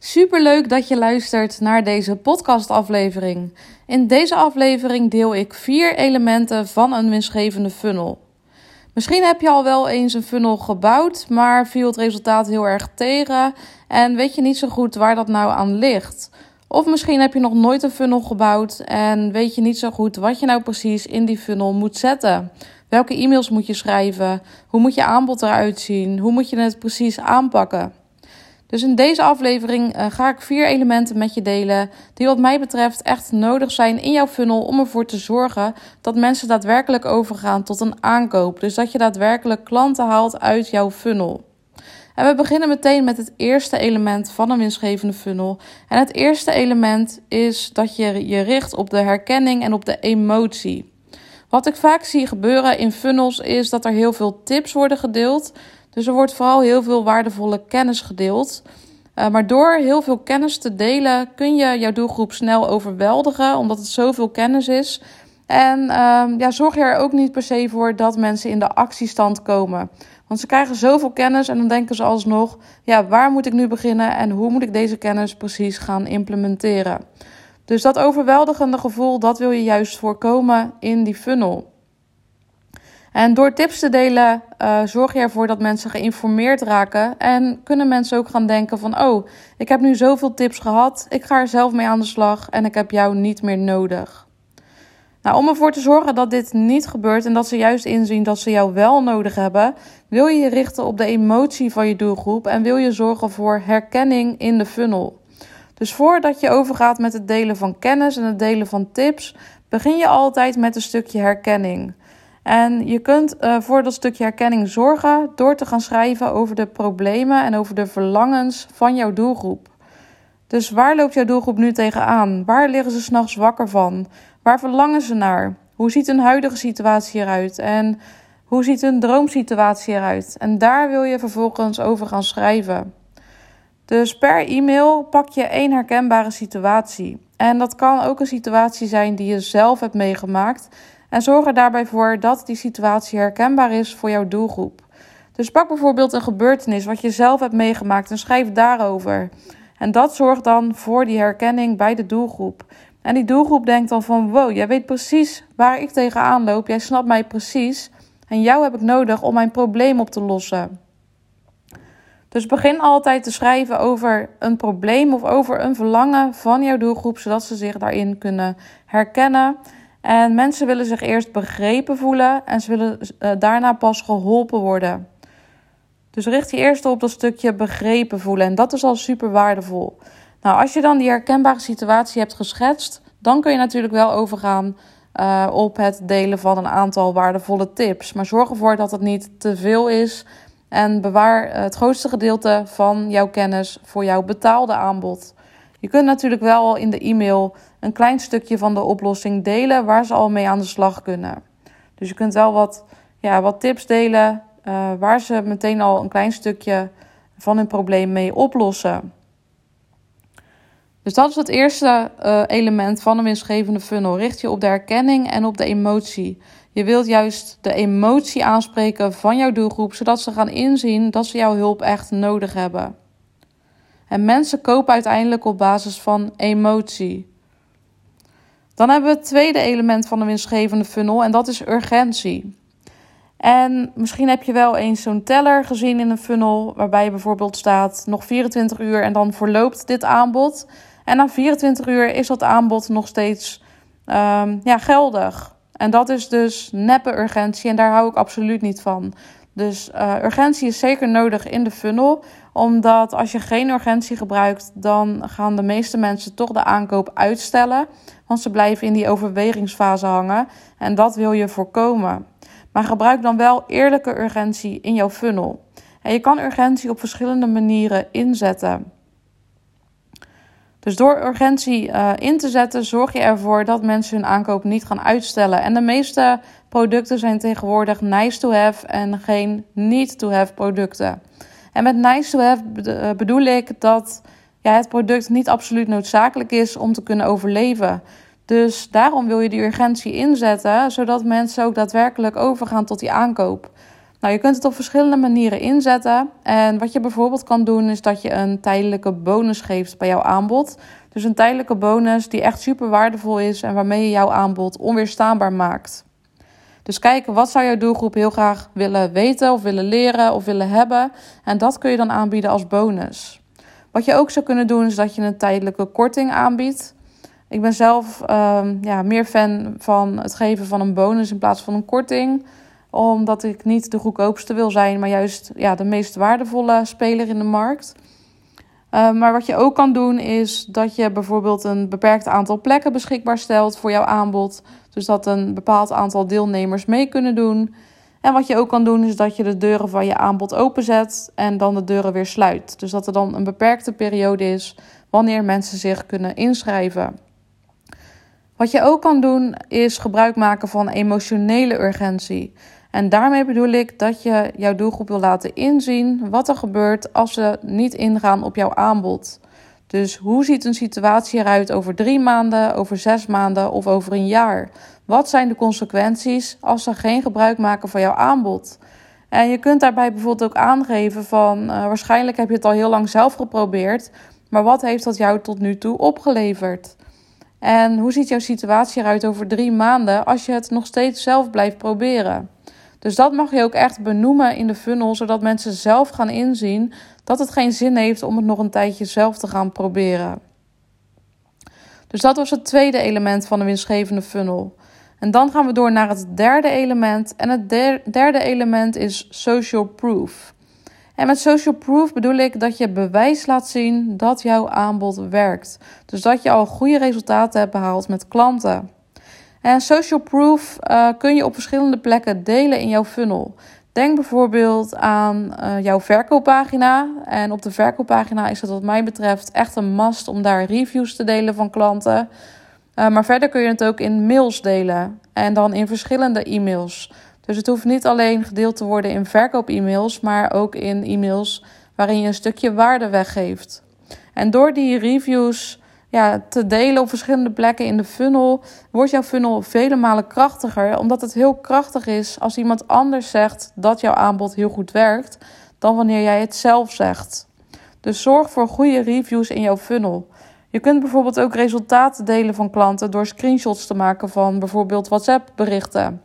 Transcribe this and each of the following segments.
Superleuk dat je luistert naar deze podcastaflevering. In deze aflevering deel ik vier elementen van een winstgevende funnel. Misschien heb je al wel eens een funnel gebouwd, maar viel het resultaat heel erg tegen en weet je niet zo goed waar dat nou aan ligt. Of misschien heb je nog nooit een funnel gebouwd en weet je niet zo goed wat je nou precies in die funnel moet zetten. Welke e-mails moet je schrijven? Hoe moet je aanbod eruit zien? Hoe moet je het precies aanpakken? Dus in deze aflevering uh, ga ik vier elementen met je delen die wat mij betreft echt nodig zijn in jouw funnel om ervoor te zorgen dat mensen daadwerkelijk overgaan tot een aankoop. Dus dat je daadwerkelijk klanten haalt uit jouw funnel. En we beginnen meteen met het eerste element van een winstgevende funnel. En het eerste element is dat je je richt op de herkenning en op de emotie. Wat ik vaak zie gebeuren in funnels is dat er heel veel tips worden gedeeld. Dus er wordt vooral heel veel waardevolle kennis gedeeld. Uh, maar door heel veel kennis te delen kun je jouw doelgroep snel overweldigen, omdat het zoveel kennis is. En uh, ja, zorg je er ook niet per se voor dat mensen in de actiestand komen. Want ze krijgen zoveel kennis en dan denken ze alsnog: ja, waar moet ik nu beginnen en hoe moet ik deze kennis precies gaan implementeren? Dus dat overweldigende gevoel, dat wil je juist voorkomen in die funnel. En door tips te delen uh, zorg je ervoor dat mensen geïnformeerd raken. En kunnen mensen ook gaan denken van, oh, ik heb nu zoveel tips gehad. Ik ga er zelf mee aan de slag en ik heb jou niet meer nodig. Nou, om ervoor te zorgen dat dit niet gebeurt en dat ze juist inzien dat ze jou wel nodig hebben, wil je je richten op de emotie van je doelgroep en wil je zorgen voor herkenning in de funnel. Dus voordat je overgaat met het delen van kennis en het delen van tips, begin je altijd met een stukje herkenning. En je kunt uh, voor dat stukje herkenning zorgen door te gaan schrijven over de problemen en over de verlangens van jouw doelgroep. Dus waar loopt jouw doelgroep nu tegenaan? Waar liggen ze s'nachts wakker van? Waar verlangen ze naar? Hoe ziet hun huidige situatie eruit? En hoe ziet hun droomsituatie eruit? En daar wil je vervolgens over gaan schrijven. Dus per e-mail pak je één herkenbare situatie. En dat kan ook een situatie zijn die je zelf hebt meegemaakt en zorg er daarbij voor dat die situatie herkenbaar is voor jouw doelgroep. Dus pak bijvoorbeeld een gebeurtenis wat je zelf hebt meegemaakt en schrijf daarover. En dat zorgt dan voor die herkenning bij de doelgroep. En die doelgroep denkt dan van wow, jij weet precies waar ik tegenaan loop. Jij snapt mij precies. En jou heb ik nodig om mijn probleem op te lossen. Dus begin altijd te schrijven over een probleem of over een verlangen van jouw doelgroep, zodat ze zich daarin kunnen herkennen. En mensen willen zich eerst begrepen voelen en ze willen uh, daarna pas geholpen worden. Dus richt je eerst op dat stukje begrepen voelen en dat is al super waardevol. Nou, als je dan die herkenbare situatie hebt geschetst, dan kun je natuurlijk wel overgaan uh, op het delen van een aantal waardevolle tips. Maar zorg ervoor dat het niet te veel is en bewaar het grootste gedeelte van jouw kennis voor jouw betaalde aanbod. Je kunt natuurlijk wel in de e-mail een klein stukje van de oplossing delen waar ze al mee aan de slag kunnen. Dus je kunt wel wat, ja, wat tips delen uh, waar ze meteen al een klein stukje van hun probleem mee oplossen. Dus dat is het eerste uh, element van een winstgevende funnel. Richt je op de herkenning en op de emotie. Je wilt juist de emotie aanspreken van jouw doelgroep, zodat ze gaan inzien dat ze jouw hulp echt nodig hebben. En mensen kopen uiteindelijk op basis van emotie. Dan hebben we het tweede element van de winstgevende funnel en dat is urgentie. En misschien heb je wel eens zo'n teller gezien in een funnel waarbij bijvoorbeeld staat nog 24 uur en dan verloopt dit aanbod. En na 24 uur is dat aanbod nog steeds um, ja, geldig. En dat is dus neppe urgentie en daar hou ik absoluut niet van. Dus uh, urgentie is zeker nodig in de funnel, omdat als je geen urgentie gebruikt, dan gaan de meeste mensen toch de aankoop uitstellen, want ze blijven in die overwegingsfase hangen en dat wil je voorkomen. Maar gebruik dan wel eerlijke urgentie in jouw funnel. En je kan urgentie op verschillende manieren inzetten. Dus door urgentie uh, in te zetten, zorg je ervoor dat mensen hun aankoop niet gaan uitstellen. En de meeste producten zijn tegenwoordig nice to have en geen need to have producten. En met nice to have eh, bedoel ik dat ja, het product niet absoluut noodzakelijk is om te kunnen overleven. Dus daarom wil je die urgentie inzetten, zodat mensen ook daadwerkelijk overgaan tot die aankoop. Nou, je kunt het op verschillende manieren inzetten. En wat je bijvoorbeeld kan doen, is dat je een tijdelijke bonus geeft bij jouw aanbod. Dus een tijdelijke bonus die echt super waardevol is en waarmee je jouw aanbod onweerstaanbaar maakt. Dus kijken wat zou jouw doelgroep heel graag willen weten of willen leren of willen hebben. En dat kun je dan aanbieden als bonus. Wat je ook zou kunnen doen is dat je een tijdelijke korting aanbiedt. Ik ben zelf ehm, ja, meer fan van het geven van een bonus in plaats van een korting. Omdat ik niet de goedkoopste wil zijn, maar juist ja, de meest waardevolle speler in de markt. Ehm, maar wat je ook kan doen is dat je bijvoorbeeld een beperkt aantal plekken beschikbaar stelt voor jouw aanbod. Dus dat een bepaald aantal deelnemers mee kunnen doen. En wat je ook kan doen is dat je de deuren van je aanbod openzet en dan de deuren weer sluit. Dus dat er dan een beperkte periode is wanneer mensen zich kunnen inschrijven. Wat je ook kan doen is gebruik maken van emotionele urgentie. En daarmee bedoel ik dat je jouw doelgroep wil laten inzien wat er gebeurt als ze niet ingaan op jouw aanbod. Dus hoe ziet een situatie eruit over drie maanden, over zes maanden of over een jaar? Wat zijn de consequenties als ze geen gebruik maken van jouw aanbod? En je kunt daarbij bijvoorbeeld ook aangeven van uh, waarschijnlijk heb je het al heel lang zelf geprobeerd, maar wat heeft dat jou tot nu toe opgeleverd? En hoe ziet jouw situatie eruit over drie maanden als je het nog steeds zelf blijft proberen? Dus dat mag je ook echt benoemen in de funnel, zodat mensen zelf gaan inzien dat het geen zin heeft om het nog een tijdje zelf te gaan proberen. Dus dat was het tweede element van de winstgevende funnel. En dan gaan we door naar het derde element. En het derde element is social proof. En met social proof bedoel ik dat je bewijs laat zien dat jouw aanbod werkt. Dus dat je al goede resultaten hebt behaald met klanten. En social proof uh, kun je op verschillende plekken delen in jouw funnel. Denk bijvoorbeeld aan uh, jouw verkooppagina. En op de verkooppagina is het wat mij betreft echt een must om daar reviews te delen van klanten. Uh, maar verder kun je het ook in mails delen. En dan in verschillende e-mails. Dus het hoeft niet alleen gedeeld te worden in verkoop-e-mails, maar ook in e-mails waarin je een stukje waarde weggeeft. En door die reviews ja, te delen op verschillende plekken in de funnel, wordt jouw funnel vele malen krachtiger. Omdat het heel krachtig is als iemand anders zegt dat jouw aanbod heel goed werkt, dan wanneer jij het zelf zegt. Dus zorg voor goede reviews in jouw funnel. Je kunt bijvoorbeeld ook resultaten delen van klanten door screenshots te maken van bijvoorbeeld WhatsApp-berichten.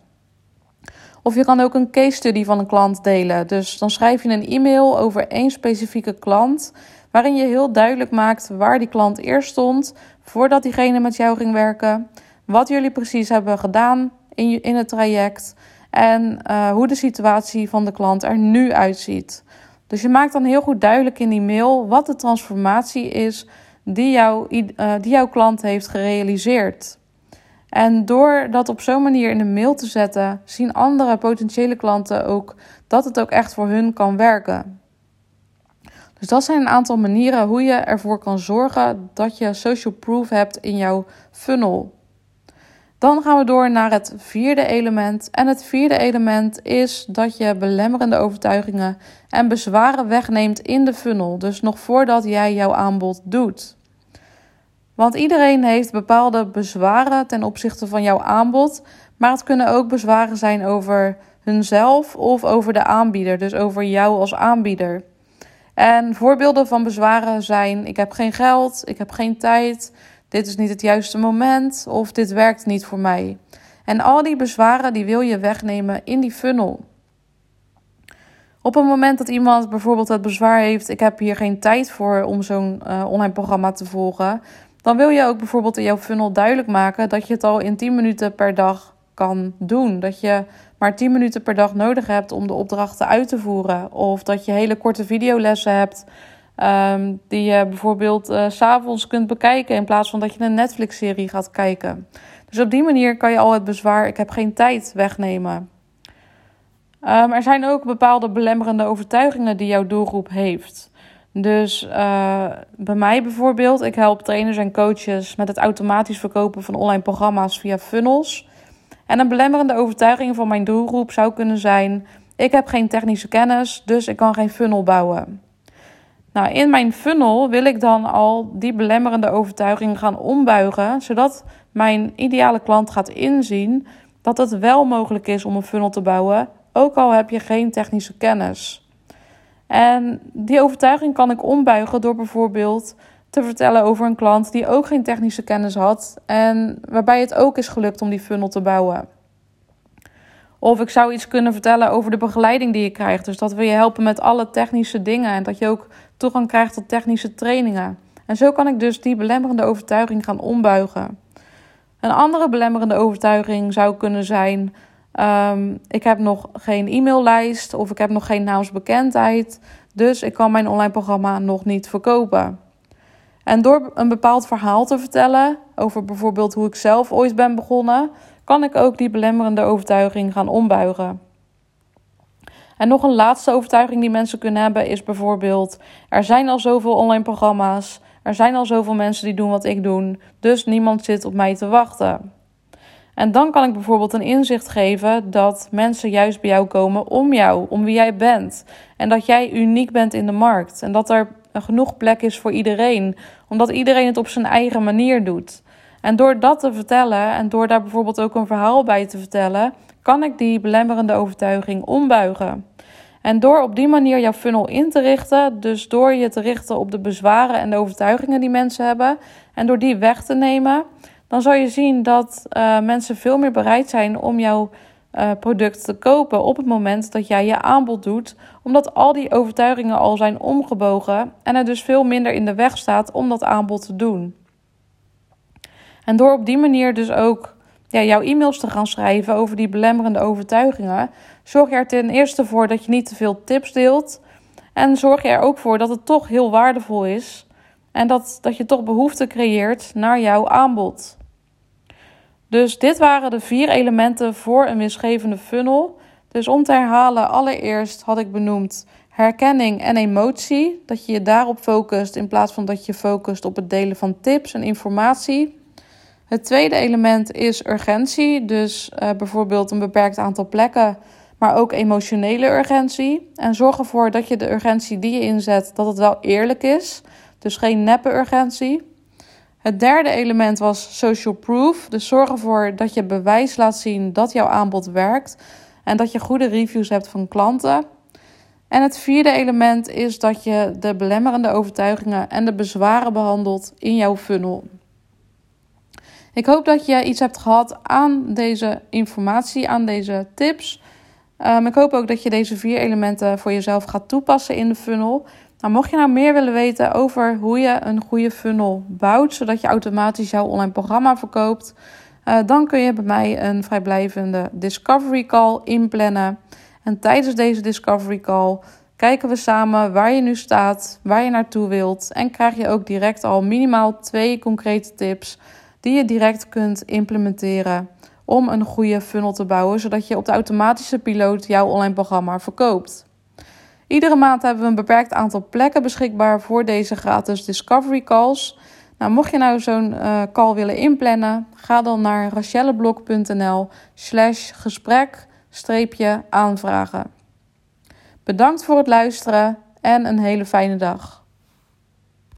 Of je kan ook een case study van een klant delen. Dus dan schrijf je een e-mail over één specifieke klant waarin je heel duidelijk maakt waar die klant eerst stond voordat diegene met jou ging werken, wat jullie precies hebben gedaan in, in het traject en uh, hoe de situatie van de klant er nu uitziet. Dus je maakt dan heel goed duidelijk in die mail wat de transformatie is die, jou, uh, die jouw klant heeft gerealiseerd. En door dat op zo'n manier in de mail te zetten, zien andere potentiële klanten ook dat het ook echt voor hun kan werken. Dus dat zijn een aantal manieren hoe je ervoor kan zorgen dat je social proof hebt in jouw funnel. Dan gaan we door naar het vierde element. En het vierde element is dat je belemmerende overtuigingen en bezwaren wegneemt in de funnel. Dus nog voordat jij jouw aanbod doet. Want iedereen heeft bepaalde bezwaren ten opzichte van jouw aanbod. Maar het kunnen ook bezwaren zijn over hunzelf of over de aanbieder. Dus over jou als aanbieder. En voorbeelden van bezwaren zijn: ik heb geen geld, ik heb geen tijd, dit is niet het juiste moment of dit werkt niet voor mij. En al die bezwaren die wil je wegnemen in die funnel. Op het moment dat iemand bijvoorbeeld het bezwaar heeft: ik heb hier geen tijd voor om zo'n uh, online programma te volgen, dan wil je ook bijvoorbeeld in jouw funnel duidelijk maken dat je het al in 10 minuten per dag kan doen. Dat je maar 10 minuten per dag nodig hebt om de opdrachten uit te voeren. Of dat je hele korte videolessen hebt. Um, die je bijvoorbeeld uh, s'avonds kunt bekijken in plaats van dat je een Netflix-serie gaat kijken. Dus op die manier kan je al het bezwaar: ik heb geen tijd wegnemen. Um, er zijn ook bepaalde belemmerende overtuigingen die jouw doelgroep heeft. Dus uh, bij mij bijvoorbeeld, ik help trainers en coaches met het automatisch verkopen van online programma's via funnels. En een belemmerende overtuiging van mijn doelgroep zou kunnen zijn: ik heb geen technische kennis, dus ik kan geen funnel bouwen. Nou, in mijn funnel wil ik dan al die belemmerende overtuiging gaan ombuigen, zodat mijn ideale klant gaat inzien dat het wel mogelijk is om een funnel te bouwen ook al heb je geen technische kennis. En die overtuiging kan ik ombuigen door bijvoorbeeld te vertellen over een klant die ook geen technische kennis had en waarbij het ook is gelukt om die funnel te bouwen. Of ik zou iets kunnen vertellen over de begeleiding die je krijgt. Dus dat we je helpen met alle technische dingen en dat je ook toegang krijgt tot technische trainingen. En zo kan ik dus die belemmerende overtuiging gaan ombuigen. Een andere belemmerende overtuiging zou kunnen zijn: um, ik heb nog geen e-maillijst of ik heb nog geen naamsbekendheid, dus ik kan mijn online programma nog niet verkopen. En door een bepaald verhaal te vertellen over bijvoorbeeld hoe ik zelf ooit ben begonnen, kan ik ook die belemmerende overtuiging gaan ombuigen. En nog een laatste overtuiging die mensen kunnen hebben is bijvoorbeeld: er zijn al zoveel online programma's, er zijn al zoveel mensen die doen wat ik doe, dus niemand zit op mij te wachten. En dan kan ik bijvoorbeeld een inzicht geven dat mensen juist bij jou komen om jou, om wie jij bent. En dat jij uniek bent in de markt. En dat genoeg plek is voor iedereen, omdat iedereen het op zijn eigen manier doet. En door dat te vertellen en door daar bijvoorbeeld ook een verhaal bij te vertellen, kan ik die belemmerende overtuiging ombuigen. En door op die manier jouw funnel in te richten, dus door je te richten op de bezwaren en de overtuigingen die mensen hebben, en door die weg te nemen, dan zal je zien dat uh, mensen veel meer bereid zijn om jouw uh, product te kopen op het moment dat jij je aanbod doet, omdat al die overtuigingen al zijn omgebogen en er dus veel minder in de weg staat om dat aanbod te doen. En door op die manier dus ook ja, jouw e-mails te gaan schrijven over die belemmerende overtuigingen, zorg je er ten eerste voor dat je niet te veel tips deelt. En zorg je er ook voor dat het toch heel waardevol is. En dat, dat je toch behoefte creëert naar jouw aanbod. Dus dit waren de vier elementen voor een winstgevende funnel. Dus om te herhalen, allereerst had ik benoemd herkenning en emotie. Dat je je daarop focust in plaats van dat je focust op het delen van tips en informatie. Het tweede element is urgentie, dus uh, bijvoorbeeld een beperkt aantal plekken, maar ook emotionele urgentie. En zorg ervoor dat je de urgentie die je inzet, dat het wel eerlijk is, dus geen neppe urgentie. Het derde element was social proof, dus zorg ervoor dat je bewijs laat zien dat jouw aanbod werkt en dat je goede reviews hebt van klanten. En het vierde element is dat je de belemmerende overtuigingen en de bezwaren behandelt in jouw funnel. Ik hoop dat je iets hebt gehad aan deze informatie, aan deze tips. Um, ik hoop ook dat je deze vier elementen voor jezelf gaat toepassen in de funnel. Nou, mocht je nou meer willen weten over hoe je een goede funnel bouwt, zodat je automatisch jouw online programma verkoopt, uh, dan kun je bij mij een vrijblijvende discovery call inplannen. En tijdens deze discovery call kijken we samen waar je nu staat, waar je naartoe wilt en krijg je ook direct al minimaal twee concrete tips die je direct kunt implementeren om een goede funnel te bouwen, zodat je op de automatische piloot jouw online programma verkoopt. Iedere maand hebben we een beperkt aantal plekken beschikbaar voor deze gratis discovery calls. Nou, mocht je nou zo'n uh, call willen inplannen, ga dan naar rachelleblok.nl slash gesprek aanvragen. Bedankt voor het luisteren en een hele fijne dag.